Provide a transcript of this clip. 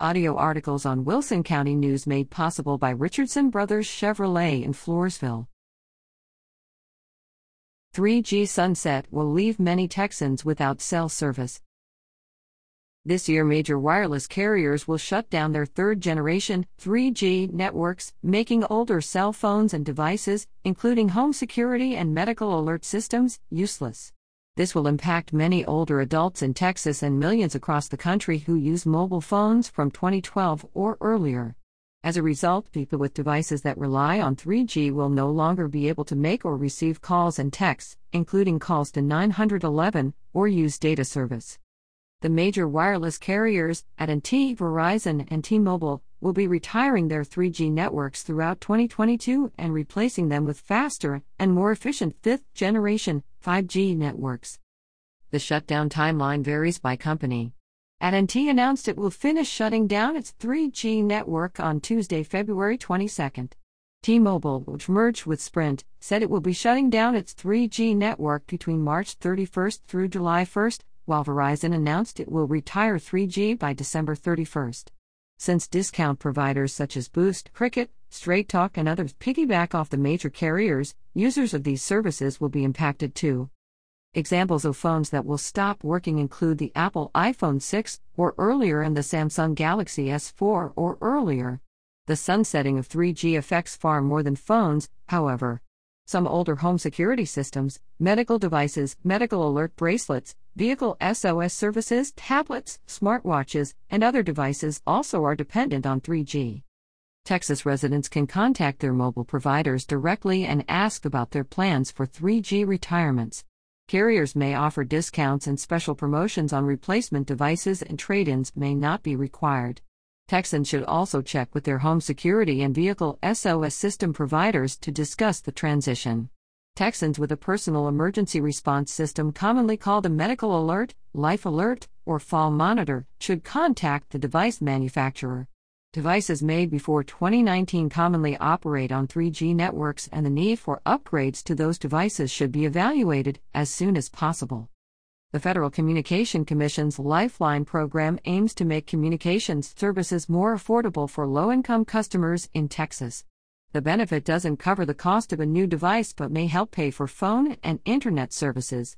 Audio articles on Wilson County News made possible by Richardson Brothers Chevrolet in Floresville. 3G sunset will leave many Texans without cell service. This year, major wireless carriers will shut down their third generation 3G networks, making older cell phones and devices, including home security and medical alert systems, useless. This will impact many older adults in Texas and millions across the country who use mobile phones from 2012 or earlier. As a result, people with devices that rely on 3G will no longer be able to make or receive calls and texts, including calls to 911, or use data service. The major wireless carriers, AT&T, Verizon, and T-Mobile, will be retiring their 3G networks throughout 2022 and replacing them with faster and more efficient fifth-generation 5G networks. The shutdown timeline varies by company. AT&T announced it will finish shutting down its 3G network on Tuesday, February 22. T-Mobile, which merged with Sprint, said it will be shutting down its 3G network between March 31 through July 1, while Verizon announced it will retire 3G by December 31. Since discount providers such as Boost, Cricket, Straight Talk, and others piggyback off the major carriers, users of these services will be impacted too. Examples of phones that will stop working include the Apple iPhone 6 or earlier and the Samsung Galaxy S4 or earlier. The sunsetting of 3G affects far more than phones, however. Some older home security systems, medical devices, medical alert bracelets, vehicle SOS services, tablets, smartwatches, and other devices also are dependent on 3G. Texas residents can contact their mobile providers directly and ask about their plans for 3G retirements. Carriers may offer discounts and special promotions on replacement devices, and trade ins may not be required. Texans should also check with their home security and vehicle SOS system providers to discuss the transition. Texans with a personal emergency response system, commonly called a medical alert, life alert, or fall monitor, should contact the device manufacturer. Devices made before 2019 commonly operate on 3G networks, and the need for upgrades to those devices should be evaluated as soon as possible. The Federal Communication Commission's Lifeline program aims to make communications services more affordable for low income customers in Texas. The benefit doesn't cover the cost of a new device but may help pay for phone and internet services.